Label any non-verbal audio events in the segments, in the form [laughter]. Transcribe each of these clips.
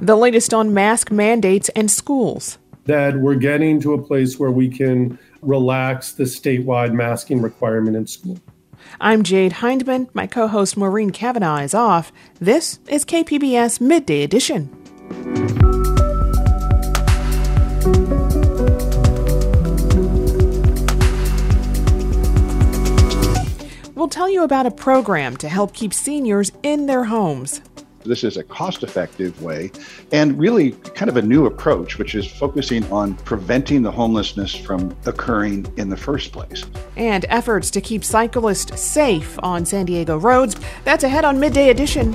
The latest on mask mandates and schools. That we're getting to a place where we can relax the statewide masking requirement in school. I'm Jade Hindman. My co host Maureen Cavanaugh is off. This is KPBS Midday Edition. We'll tell you about a program to help keep seniors in their homes. This is a cost effective way and really kind of a new approach, which is focusing on preventing the homelessness from occurring in the first place. And efforts to keep cyclists safe on San Diego roads. That's ahead on Midday Edition.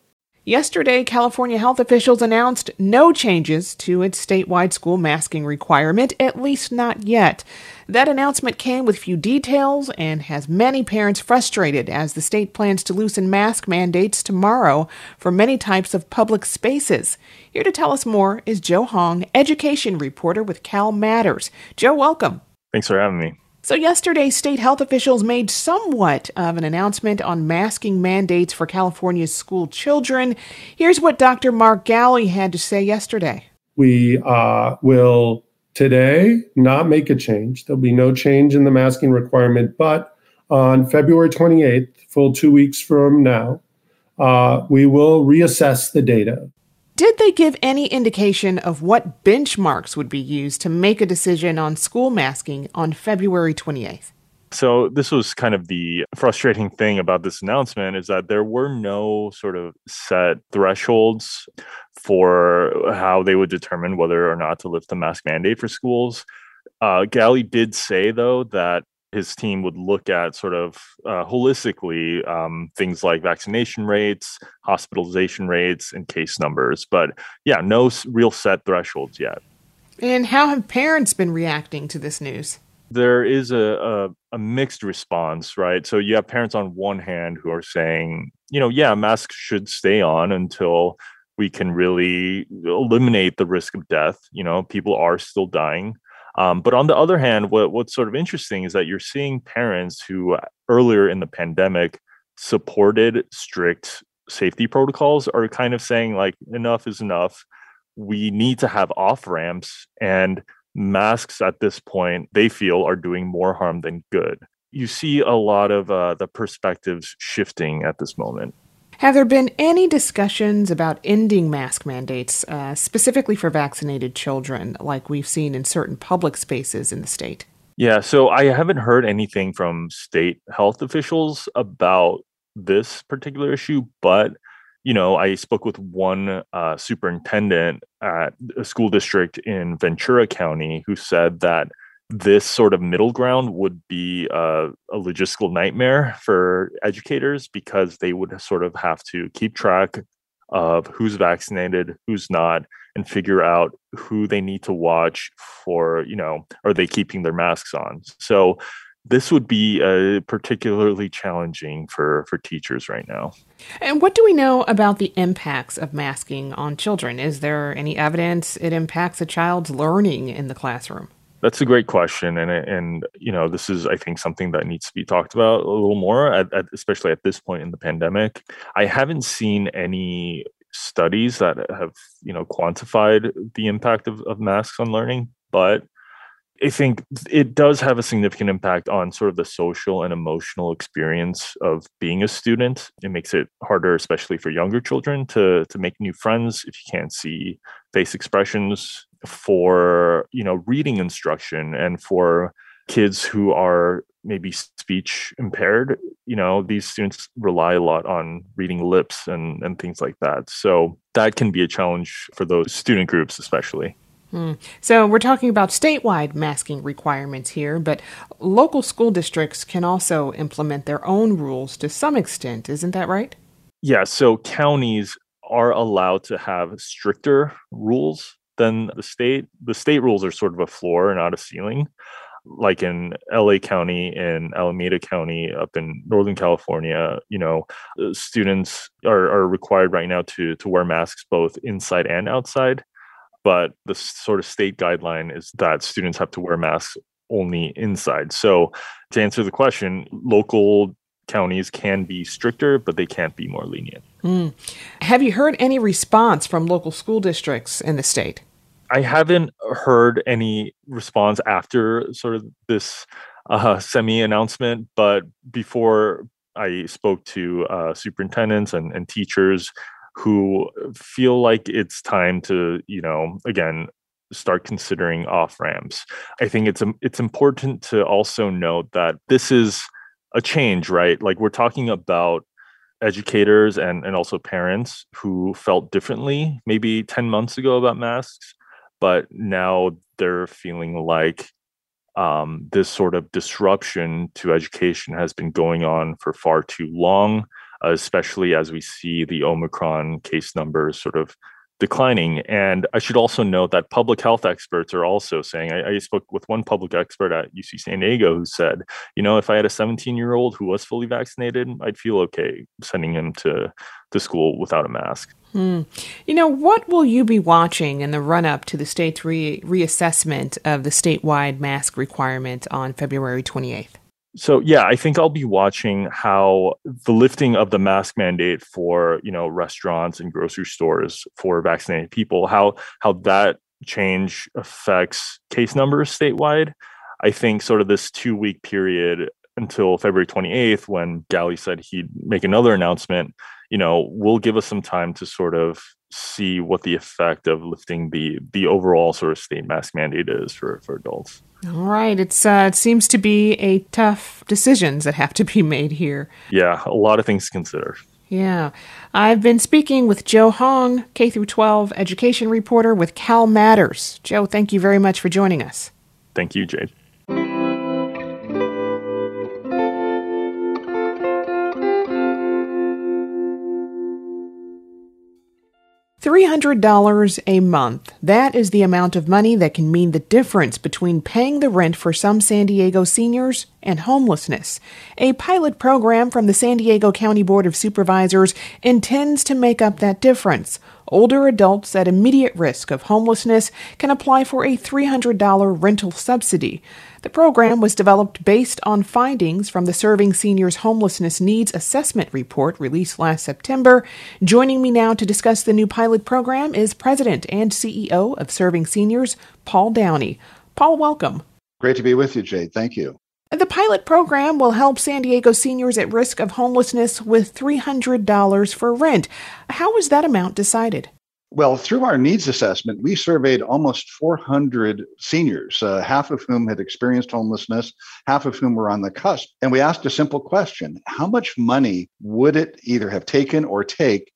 Yesterday, California health officials announced no changes to its statewide school masking requirement, at least not yet. That announcement came with few details and has many parents frustrated as the state plans to loosen mask mandates tomorrow for many types of public spaces. Here to tell us more is Joe Hong, education reporter with Cal Matters. Joe, welcome. Thanks for having me. So, yesterday, state health officials made somewhat of an announcement on masking mandates for California's school children. Here's what Dr. Mark Ghaly had to say yesterday. We uh, will today not make a change. There'll be no change in the masking requirement, but on February 28th, full two weeks from now, uh, we will reassess the data. Did they give any indication of what benchmarks would be used to make a decision on school masking on February 28th? So this was kind of the frustrating thing about this announcement is that there were no sort of set thresholds for how they would determine whether or not to lift the mask mandate for schools. Uh, Ghaly did say though that his team would look at sort of uh, holistically um, things like vaccination rates, hospitalization rates, and case numbers. But yeah, no real set thresholds yet. And how have parents been reacting to this news? There is a, a, a mixed response, right? So you have parents on one hand who are saying, you know, yeah, masks should stay on until we can really eliminate the risk of death. You know, people are still dying. Um, but on the other hand, what, what's sort of interesting is that you're seeing parents who earlier in the pandemic supported strict safety protocols are kind of saying like enough is enough. We need to have off ramps and masks at this point they feel are doing more harm than good. You see a lot of uh, the perspectives shifting at this moment. Have there been any discussions about ending mask mandates, uh, specifically for vaccinated children, like we've seen in certain public spaces in the state? Yeah, so I haven't heard anything from state health officials about this particular issue, but you know, I spoke with one uh, superintendent at a school district in Ventura County who said that this sort of middle ground would be a, a, logistical nightmare for educators because they would sort of have to keep track of who's vaccinated, who's not, and figure out who they need to watch for, you know, are they keeping their masks on? So this would be uh, particularly challenging for, for teachers right now. And what do we know about the impacts of masking on children? Is there any evidence it impacts a child's learning in the classroom? That's a great question, and and you know this is I think something that needs to be talked about a little more, at, at, especially at this point in the pandemic. I haven't seen any studies that have you know quantified the impact of, of masks on learning but I think it does have a significant impact on sort of the social and emotional experience of being a student. It makes it harder, especially for younger children, to to make new friends if you can't see face expressions. For you know, reading instruction and for kids who are maybe speech impaired, you know, these students rely a lot on reading lips and and things like that. So that can be a challenge for those student groups, especially. Hmm. So we're talking about statewide masking requirements here, but local school districts can also implement their own rules to some extent, isn't that right? Yeah, so counties are allowed to have stricter rules than the state. The state rules are sort of a floor, and not a ceiling. Like in LA County and Alameda County up in Northern California, you know, uh, students are, are required right now to to wear masks both inside and outside but the sort of state guideline is that students have to wear masks only inside. So, to answer the question, local counties can be stricter, but they can't be more lenient. Mm. Have you heard any response from local school districts in the state? I haven't heard any response after sort of this uh, semi announcement, but before I spoke to uh, superintendents and, and teachers, who feel like it's time to, you know, again, start considering off ramps. I think it's it's important to also note that this is a change, right? Like we're talking about educators and and also parents who felt differently maybe 10 months ago about masks, but now they're feeling like um, this sort of disruption to education has been going on for far too long especially as we see the Omicron case numbers sort of declining. And I should also note that public health experts are also saying, I, I, spoke with one public expert at UC San Diego who said, you know, if I had a 17 year old who was fully vaccinated, I'd feel okay sending him to, to school without a mask. Hmm. You know, what will you be watching in the run up to the state's re- reassessment of the statewide mask requirement on February 28th? So yeah, I think I'll be watching how the lifting of the mask mandate for you know restaurants and grocery stores for vaccinated people, how how that change affects case numbers statewide. I think sort of this two week period until February 28th, when Ghaly said he'd make another announcement, you know, will give us some time to sort of see what the effect of lifting the the overall sort of state mask mandate is for for adults. All right. It's uh, it seems to be a tough decisions that have to be [laughs] made here. Yeah, a lot of things to consider. Yeah. I've been speaking with Joe Hong, K through 12 education reporter with Cal Matters. Joe, thank you very much for joining us. Thank you, Jade. $300 a month. That is the amount of money that can mean the difference between paying the rent for some San Diego seniors and homelessness. A pilot program from the San Diego County Board of Supervisors intends to make up that difference. Older adults at immediate risk of homelessness can apply for a $300 rental subsidy. The program was developed based on findings from the Serving Seniors Homelessness Needs Assessment Report released last September. Joining me now to discuss the new pilot program is President and CEO of Serving Seniors, Paul Downey. Paul, welcome. Great to be with you, Jade. Thank you. The pilot program will help San Diego seniors at risk of homelessness with $300 for rent. How was that amount decided? Well, through our needs assessment, we surveyed almost 400 seniors, uh, half of whom had experienced homelessness, half of whom were on the cusp. And we asked a simple question How much money would it either have taken or take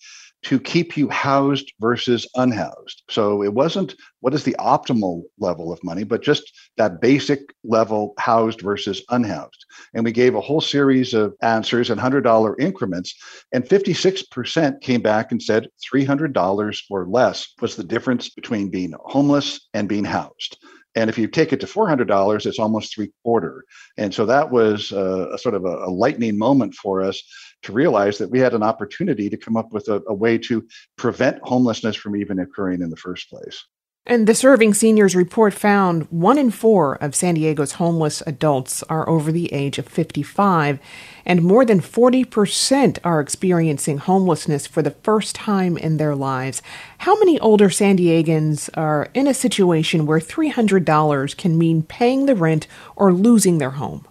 to keep you housed versus unhoused. So it wasn't what is the optimal level of money, but just that basic level housed versus unhoused. And we gave a whole series of answers in $100 increments, and 56% came back and said $300 or less was the difference between being homeless and being housed. And if you take it to $400, it's almost three quarter. And so that was a, a sort of a, a, lightning moment for us to realize that we had an opportunity to come up with a, a way to prevent homelessness from even occurring in the first place. And the Serving Seniors report found one in four of San Diego's homeless adults are over the age of 55, and more than 40% are experiencing homelessness for the first time in their lives. How many older San Diegans are in a situation where $300 can mean paying the rent or losing their home?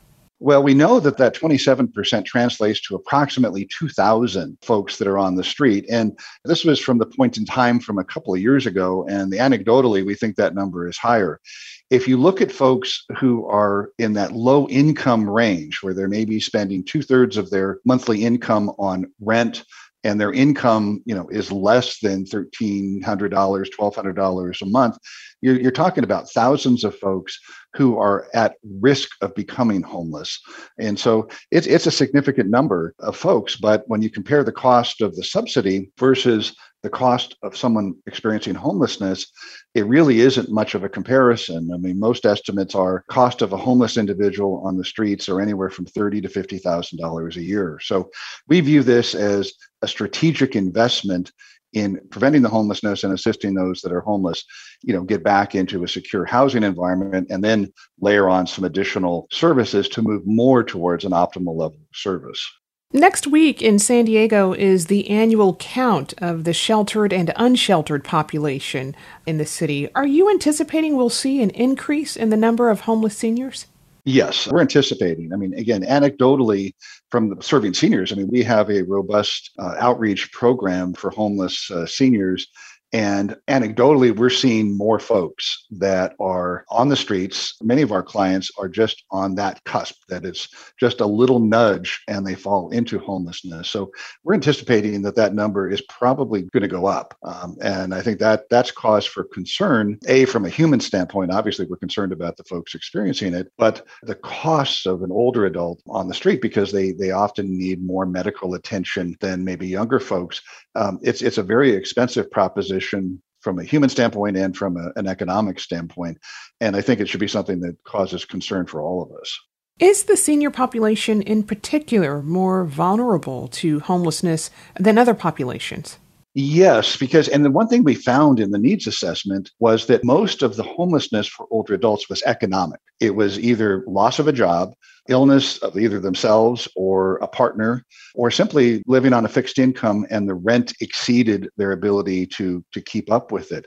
Well, we know that that 27% translates to approximately 2,000 folks that are on the street. And this was from the point in time from a couple of years ago. And anecdotally, we think that number is higher. If you look at folks who are in that low income range, where they're maybe spending two thirds of their monthly income on rent, and their income, you know, is less than $1,300, $1,200 a month, you're, you're talking about thousands of folks who are at risk of becoming homeless. And so it's, it's a significant number of folks. But when you compare the cost of the subsidy versus the cost of someone experiencing homelessness, it really isn't much of a comparison. I mean, most estimates are cost of a homeless individual on the streets are anywhere from thirty to fifty thousand dollars a year. So we view this as a strategic investment in preventing the homelessness and assisting those that are homeless, you know, get back into a secure housing environment and then layer on some additional services to move more towards an optimal level of service. Next week in San Diego is the annual count of the sheltered and unsheltered population in the city. Are you anticipating we'll see an increase in the number of homeless seniors? Yes, we're anticipating. I mean, again, anecdotally from the serving seniors, I mean, we have a robust uh, outreach program for homeless uh, seniors and anecdotally, we're seeing more folks that are on the streets. Many of our clients are just on that cusp, that it's just a little nudge and they fall into homelessness. So we're anticipating that that number is probably going to go up. Um, and I think that that's cause for concern. A, from a human standpoint, obviously, we're concerned about the folks experiencing it, but the costs of an older adult on the street because they, they often need more medical attention than maybe younger folks. Um, it's, it's a very expensive proposition from a human standpoint and from a, an economic standpoint. And I think it should be something that causes concern for all of us. Is the senior population in particular more vulnerable to homelessness than other populations? Yes, because, and the one thing we found in the needs assessment was that most of the homelessness for older adults was economic. It was either loss of a job, illness of either themselves or a partner, or simply living on a fixed income and the rent exceeded their ability to, to keep up with it.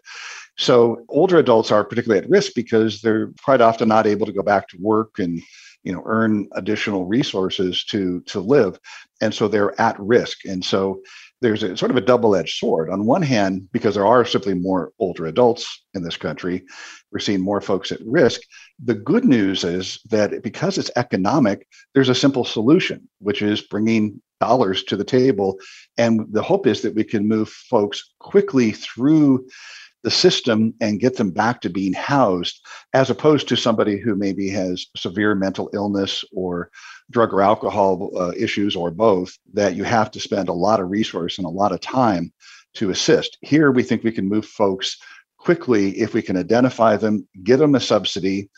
So older adults are particularly at risk because they're quite often not able to go back to work and you know earn additional resources to to live and so they're at risk and so there's a sort of a double-edged sword. On one hand, because there are simply more older adults in this country, we're seeing more folks at risk. The good news is that because it's economic, there's a simple solution, which is bringing dollars to the table. And the hope is that we can move folks quickly through the system and get them back to being housed, as opposed to somebody who maybe has severe mental illness or drug or alcohol uh, issues or both, that you have to spend a lot of resource and a lot of time to assist. Here, we think we can move folks quickly if we can identify them, give them a subsidy,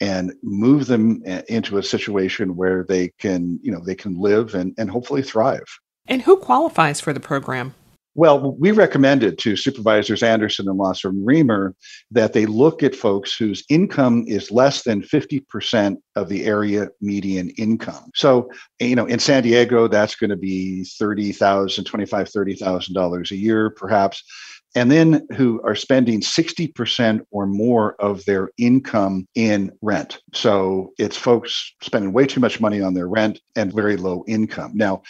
and move them uh, into a situation where they can, you know, they can live and, and hopefully thrive. And who qualifies for the program? Well, we recommended to Supervisors Anderson and Lawson Remer that they look at folks whose income is less than 50% of the area median income. So, you know, in San Diego, that's going to be $30,000, $25,000, $30,000 a year, perhaps. And then who are spending 60% or more of their income in rent. So it's folks spending way too much money on their rent and very low income. Now,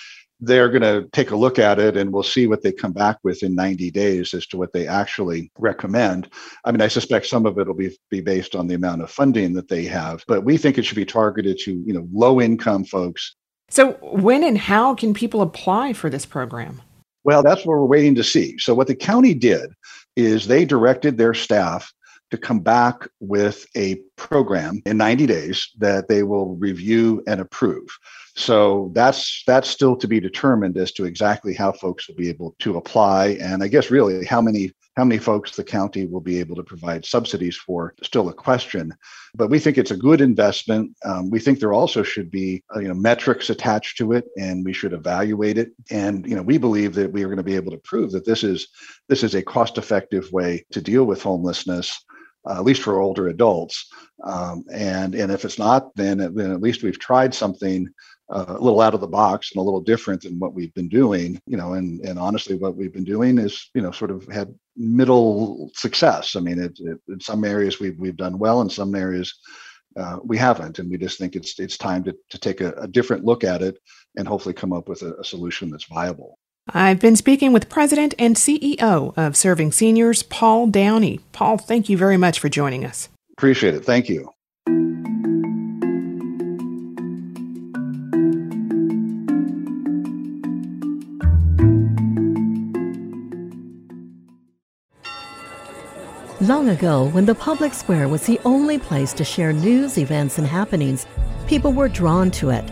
they're going to take a look at it and we'll see what they come back with in 90 days as to what they actually recommend. I mean, I suspect some of it will be, be based on the amount of funding that they have, but we think it should be targeted to, you know, low income folks. So when and how can people apply for this program? Well, that's what we're waiting to see. So what the county did is they directed their staff to come back with a program in 90 days that they will review and approve. So that's that's still to be determined as to exactly how folks will be able to apply, and I guess really how many How many folks the county will be able to provide subsidies for, still a question. But we think it's a good investment. Um, we think there also should be uh, you know metrics attached to it, and we should evaluate it. And you know we believe that we are going to be able to prove that this is this is a cost-effective way to deal with homelessness uh, at least for older adults. Um, and and if it's not, then then at least we've tried something uh, a little out of the box and a little different than what we've been doing. You know, and and honestly, what we've been doing is you know sort of had middle success. I mean, it, it, in some areas we've we've done well, in some areas. Uh, we haven't, and we just think it's it's time to, to take a, a different look at it and hopefully come up with a, a solution that's viable. I've been speaking with President and CEO of Serving Seniors, Paul Downey. Paul, thank you very much for joining us. Appreciate it. Thank you. Long ago, when the public square was the only place to share news, events, and happenings, people were drawn to it.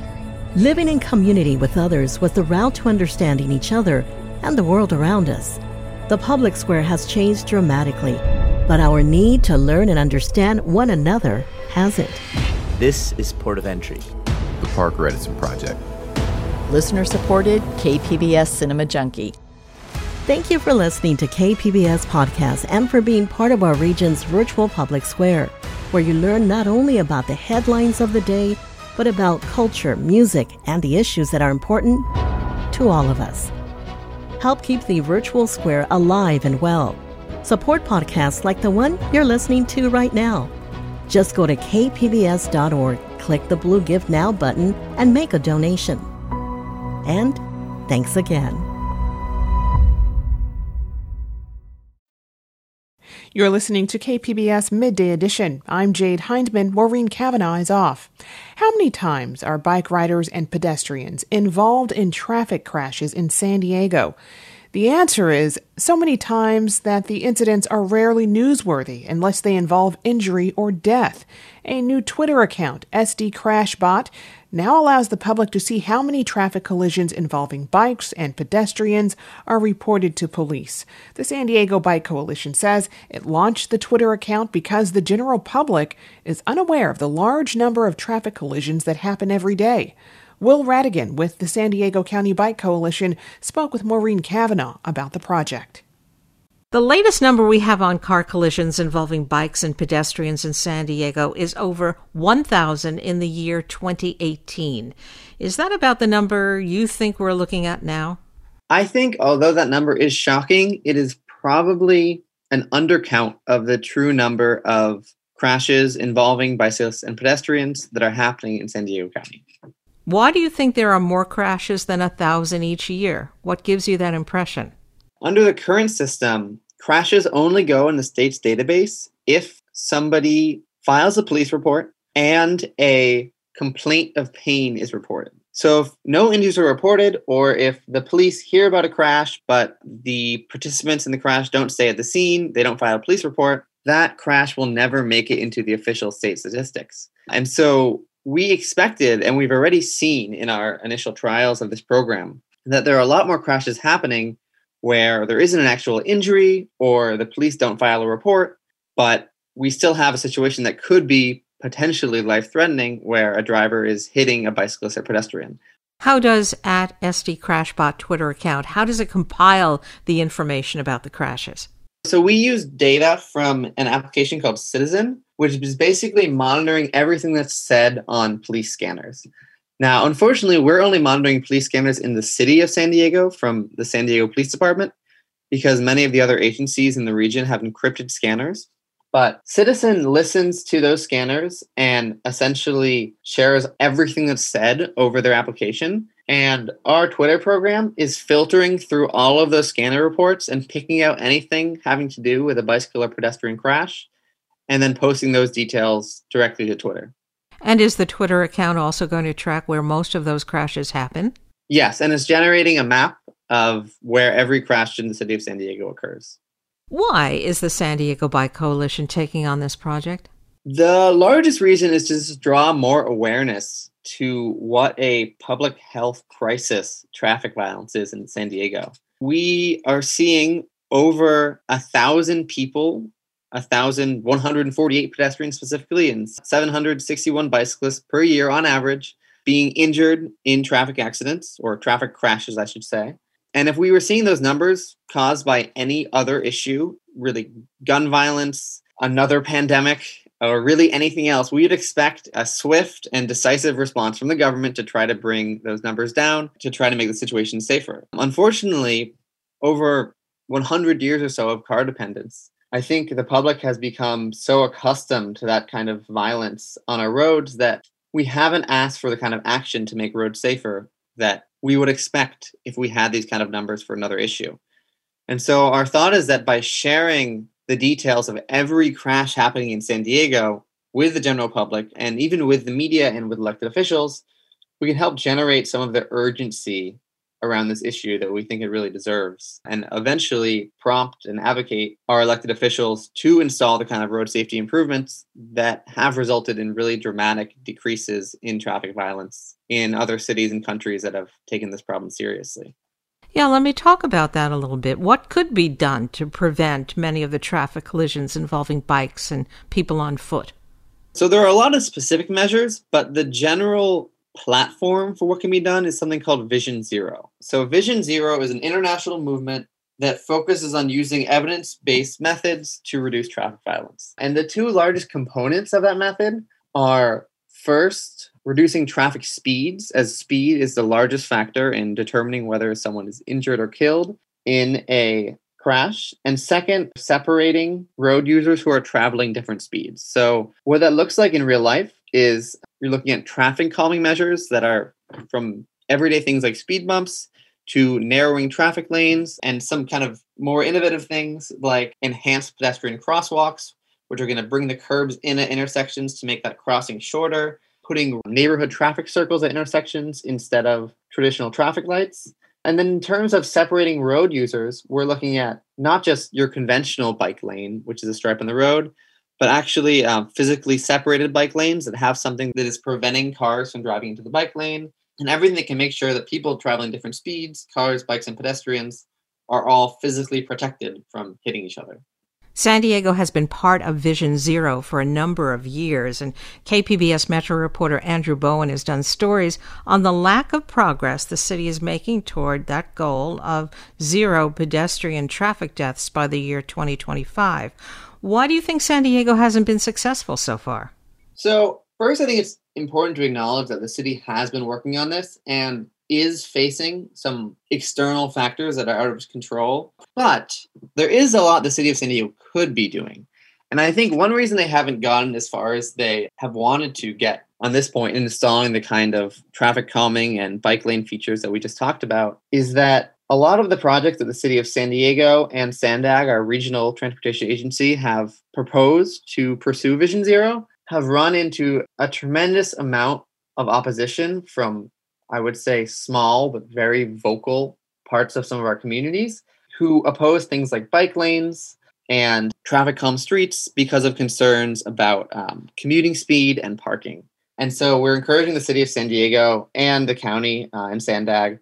Living in community with others was the route to understanding each other and the world around us. The public square has changed dramatically, but our need to learn and understand one another hasn't. This is Port of Entry, the Parker Edison Project. Listener supported KPBS Cinema Junkie. Thank you for listening to KPBS Podcast and for being part of our region's virtual public square, where you learn not only about the headlines of the day, but about culture, music, and the issues that are important to all of us. Help keep the virtual square alive and well. Support podcasts like the one you're listening to right now. Just go to kpbs.org, click the blue Give Now button, and make a donation. And thanks again. You're listening to KPBS Midday Edition. I'm Jade Hindman. Maureen Cavanaugh is off. How many times are bike riders and pedestrians involved in traffic crashes in San Diego? The answer is so many times that the incidents are rarely newsworthy unless they involve injury or death. A new Twitter account, SD Crashbot, now allows the public to see how many traffic collisions involving bikes and pedestrians are reported to police. The San Diego Bike Coalition says it launched the Twitter account because the general public is unaware of the large number of traffic collisions that happen every day. Will Rhatigan with the San Diego County Bike Coalition spoke with Maureen Cavanaugh about the project. The latest number we have on car collisions involving bikes and pedestrians in San Diego is over 1,000 in the year 2018. Is that about the number you think we're looking at now? I think, although that number is shocking, it is probably an undercount of the true number of crashes involving bicyclists and pedestrians that are happening in San Diego County. Why do you think there are more crashes than a thousand each year? What gives you that impression? Under the current system, crashes only go in the state's database if somebody files a police report and a complaint of pain is reported. So, if no injuries are reported, or if the police hear about a crash, but the participants in the crash don't stay at the scene, they don't file a police report, that crash will never make it into the official state statistics. And so, we expected, and we've already seen in our initial trials of this program, that there are a lot more crashes happening where there isn't an actual injury or the police don't file a report, but we still have a situation that could be potentially life threatening where a driver is hitting a bicyclist or pedestrian. How does at SD Crashbot Twitter account, how does it compile the information about the crashes? So we use data from an application called Citizen, which is basically monitoring everything that's said on police scanners. Now, unfortunately, we're only monitoring police scanners in the city of San Diego from the San Diego Police Department because many of the other agencies in the region have encrypted scanners. But Citizen listens to those scanners and essentially shares everything that's said over their application. And our Twitter program is filtering through all of those scanner reports and picking out anything having to do with a bicycle or pedestrian crash and then posting those details directly to Twitter. And is the Twitter account also going to track where most of those crashes happen? Yes, and it's generating a map of where every crash in the city of San Diego occurs. Why is the San Diego Bike Coalition taking on this project? The largest reason is to just draw more awareness to what a public health crisis traffic violence is in San Diego. We are seeing over a thousand people, a thousand one hundred and forty-eight pedestrians specifically, and seven hundred sixty-one bicyclists per year on average being injured in traffic accidents or traffic crashes, I should say. And if we were seeing those numbers caused by any other issue, really gun violence, another pandemic, or really anything else, we would expect a swift and decisive response from the government to try to bring those numbers down, to try to make the situation safer. Unfortunately, over 100 years or so of car dependence, I think the public has become so accustomed to that kind of violence on our roads that we haven't asked for the kind of action to make roads safer that we would expect if we had these kind of numbers for another issue. And so our thought is that by sharing the details of every crash happening in San Diego with the general public and even with the media and with elected officials, we can help generate some of the urgency around this issue that we think it really deserves and eventually prompt and advocate our elected officials to install the kind of road safety improvements that have resulted in really dramatic decreases in traffic violence in other cities and countries that have taken this problem seriously. Yeah, let me talk about that a little bit. What could be done to prevent many of the traffic collisions involving bikes and people on foot? So, there are a lot of specific measures, but the general platform for what can be done is something called Vision Zero. So, Vision Zero is an international movement that focuses on using evidence based methods to reduce traffic violence. And the two largest components of that method are first, reducing traffic speeds, as speed is the largest factor in determining whether someone is injured or killed in a crash. And second, separating road users who are traveling different speeds. So, what that looks like in real life is you're looking at traffic calming measures that are from everyday things like speed bumps to narrowing traffic lanes and some kind of more innovative things like enhanced pedestrian crosswalks, which are going to bring the curbs in at intersections to make that crossing shorter, putting neighborhood traffic circles at intersections instead of traditional traffic lights. And then in terms of separating road users, we're looking at not just your conventional bike lane, which is a stripe on the road, but actually um, physically separated bike lanes that have something that is preventing cars from driving into the bike lane and everything that can make sure that people traveling different speeds, cars, bikes, and pedestrians, are all physically protected from hitting each other. San Diego has been part of Vision Zero for a number of years, and KPBS Metro reporter Andrew Bowen has done stories on the lack of progress the city is making toward that goal of zero pedestrian traffic deaths by the year 2025. Why do you think San Diego hasn't been successful so far? So, first, I think it's important to acknowledge that the city has been working on this and is facing some external factors that are out of its control. But there is a lot the city of San Diego could be doing. And I think one reason they haven't gotten as far as they have wanted to get on this point in installing the kind of traffic calming and bike lane features that we just talked about is that a lot of the projects that the city of San Diego and SANDAG, our regional transportation agency, have proposed to pursue Vision Zero have run into a tremendous amount of opposition from, I would say, small but very vocal parts of some of our communities who oppose things like bike lanes and traffic calm streets because of concerns about um, commuting speed and parking. And so we're encouraging the city of San Diego and the county uh, and SANDAG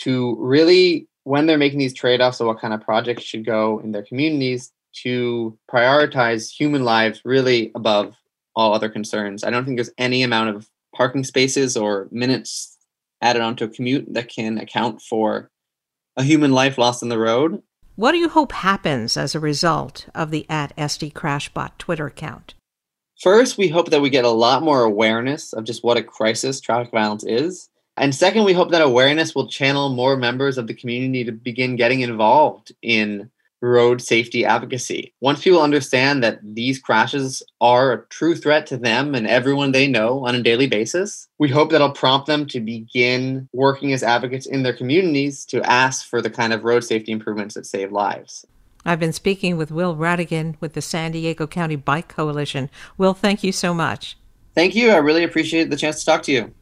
to really when they're making these trade-offs of what kind of projects should go in their communities to prioritize human lives really above all other concerns. I don't think there's any amount of parking spaces or minutes added onto a commute that can account for a human life lost on the road. What do you hope happens as a result of the at SD Crashbot Twitter account? First, we hope that we get a lot more awareness of just what a crisis traffic violence is. And second, we hope that awareness will channel more members of the community to begin getting involved in road safety advocacy. Once people understand that these crashes are a true threat to them and everyone they know on a daily basis, we hope that'll prompt them to begin working as advocates in their communities to ask for the kind of road safety improvements that save lives. I've been speaking with Will Rhatigan with the San Diego County Bike Coalition. Will, thank you so much. Thank you. I really appreciate the chance to talk to you.